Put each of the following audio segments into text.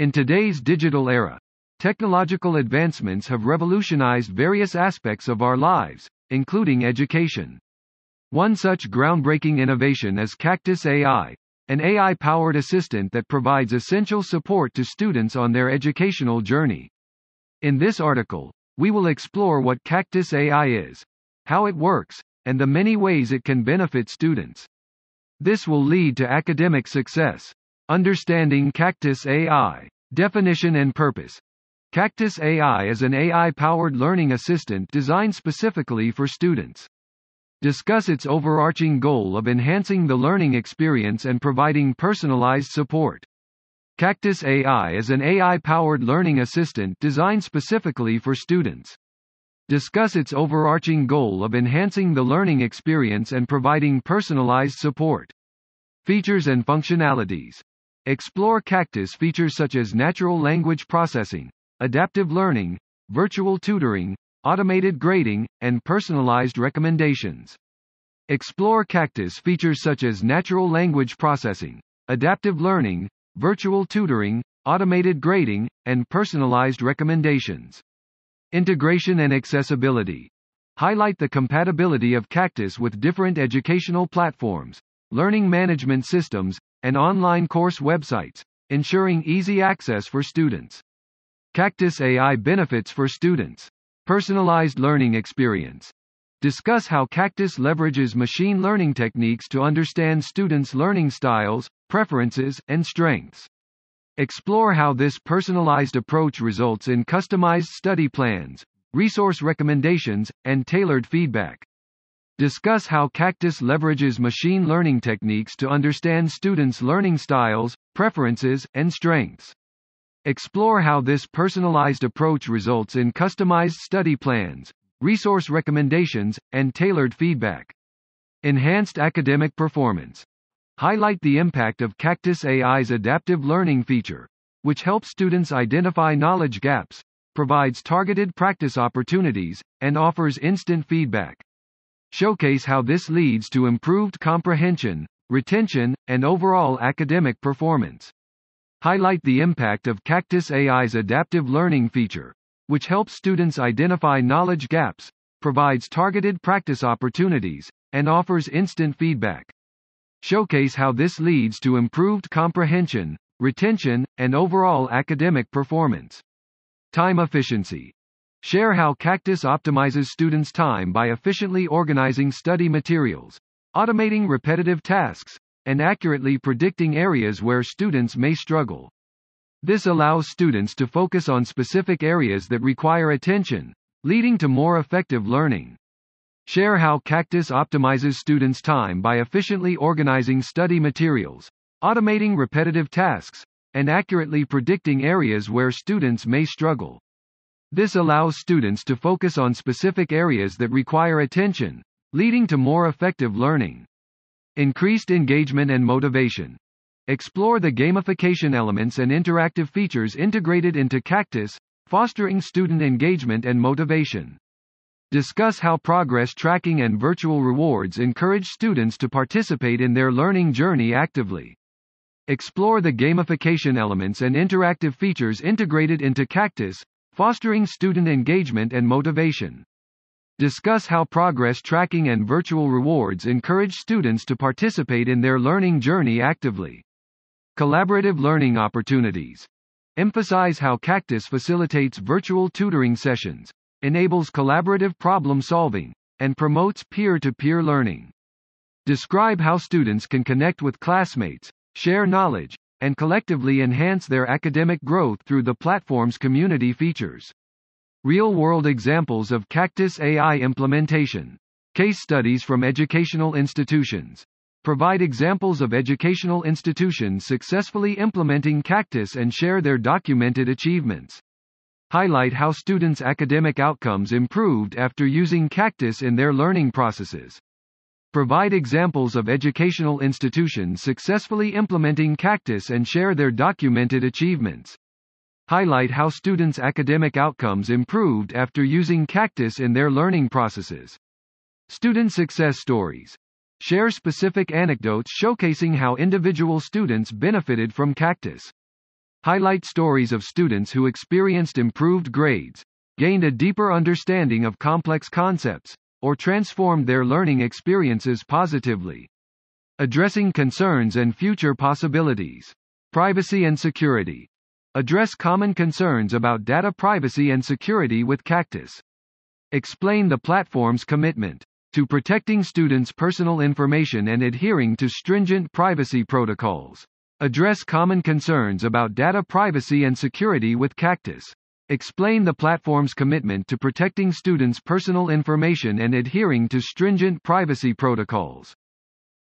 In today's digital era, technological advancements have revolutionized various aspects of our lives, including education. One such groundbreaking innovation is Caktus AI, an AI-powered assistant that provides essential support to students on their educational journey. In this article, we will explore what Caktus AI is, how it works, and the many ways it can benefit students. This will lead to academic success. Understanding Caktus AI. Definition and purpose. Caktus AI is an AI-powered learning assistant designed specifically for students. Discuss its overarching goal of enhancing the learning experience and providing personalized support. Caktus AI is an AI-powered learning assistant designed specifically for students. Discuss its overarching goal of enhancing the learning experience and providing personalized support. Features and functionalities. Explore Caktus features such as natural language processing, adaptive learning, virtual tutoring, automated grading, and personalized recommendations. Explore Caktus features such as natural language processing, adaptive learning, virtual tutoring, automated grading, and personalized recommendations. Integration and accessibility. Highlight the compatibility of Caktus with different educational platforms, learning management systems, and online course websites, ensuring easy access for students. Caktus AI benefits for students. Personalized learning experience. Discuss how Caktus leverages machine learning techniques to understand students' learning styles, preferences, and strengths. Explore how this personalized approach results in customized study plans, resource recommendations, and tailored feedback. Discuss how Caktus leverages machine learning techniques to understand students' learning styles, preferences, and strengths. Explore how this personalized approach results in customized study plans, resource recommendations, and tailored feedback. Enhanced academic performance. Highlight the impact of Caktus AI's adaptive learning feature, which helps students identify knowledge gaps, provides targeted practice opportunities, and offers instant feedback. Showcase how this leads to improved comprehension, retention, and overall academic performance. Highlight the impact of Caktus AI's adaptive learning feature, which helps students identify knowledge gaps, provides targeted practice opportunities, and offers instant feedback. Showcase how this leads to improved comprehension, retention, and overall academic performance. Time efficiency. Share how Caktus optimizes students' time by efficiently organizing study materials, automating repetitive tasks, and accurately predicting areas where students may struggle. This allows students to focus on specific areas that require attention, leading to more effective learning. Share how Caktus optimizes students' time by efficiently organizing study materials, automating repetitive tasks, and accurately predicting areas where students may struggle. This allows students to focus on specific areas that require attention, leading to more effective learning. Increased engagement and motivation. Explore the gamification elements and interactive features integrated into Caktus, fostering student engagement and motivation. Discuss how progress tracking and virtual rewards encourage students to participate in their learning journey actively. Explore the gamification elements and interactive features integrated into Caktus, fostering student engagement and motivation. Discuss how progress tracking and virtual rewards encourage students to participate in their learning journey actively. Collaborative learning opportunities. Emphasize how Caktus facilitates virtual tutoring sessions, enables collaborative problem solving, and promotes peer-to-peer learning. Describe how students can connect with classmates, share knowledge, and collectively enhance their academic growth through the platform's community features. Real-world examples of Caktus AI implementation. Case studies from educational institutions. Provide examples of educational institutions successfully implementing Caktus and share their documented achievements. Highlight how students' academic outcomes improved after using Caktus in their learning processes. Provide examples of educational institutions successfully implementing Caktus and share their documented achievements. Highlight how students' academic outcomes improved after using Caktus in their learning processes. Student success stories. Share specific anecdotes showcasing how individual students benefited from Caktus. highlight stories of students who experienced improved grades, gained a deeper understanding of complex concepts, or transformed their learning experiences positively. Addressing concerns and future possibilities. Privacy and security. Address common concerns about data privacy and security with Caktus. Explain the platform's commitment to protecting students' personal information and adhering to stringent privacy protocols. Address common concerns about data privacy and security with Caktus. Explain the platform's commitment to protecting students' personal information and adhering to stringent privacy protocols.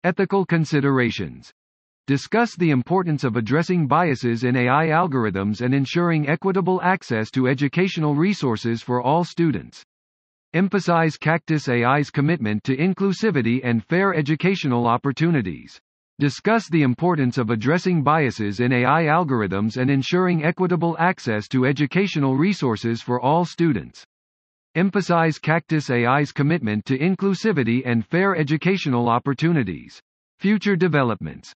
Ethical considerations. Discuss the importance of addressing biases in AI algorithms and ensuring equitable access to educational resources for all students. Emphasize Caktus AI's commitment to inclusivity and fair educational opportunities. Discuss the importance of addressing biases in AI algorithms and ensuring equitable access to educational resources for all students. Emphasize Caktus AI's commitment to inclusivity and fair educational opportunities. Future developments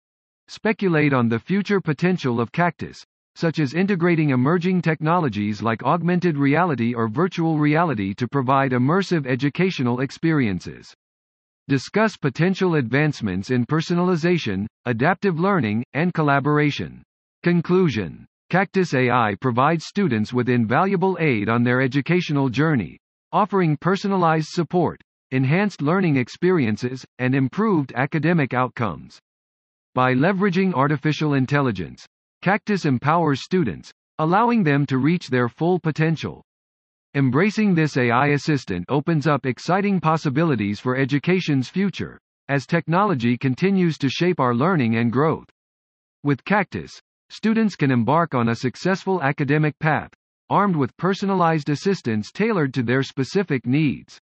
speculate on the future potential of Caktus, such as integrating emerging technologies like augmented reality or virtual reality to provide immersive educational experiences. Discuss potential advancements in personalization, adaptive learning, and collaboration. Conclusion Caktus AI provides students with invaluable aid on their educational journey, offering personalized support, enhanced learning experiences, and improved academic outcomes. By leveraging artificial intelligence, Caktus empowers students, allowing them to reach their full potential. Embracing this AI assistant opens up exciting possibilities for education's future, as technology continues to shape our learning and growth. With Caktus, students can embark on a successful academic path, armed with personalized assistance tailored to their specific needs.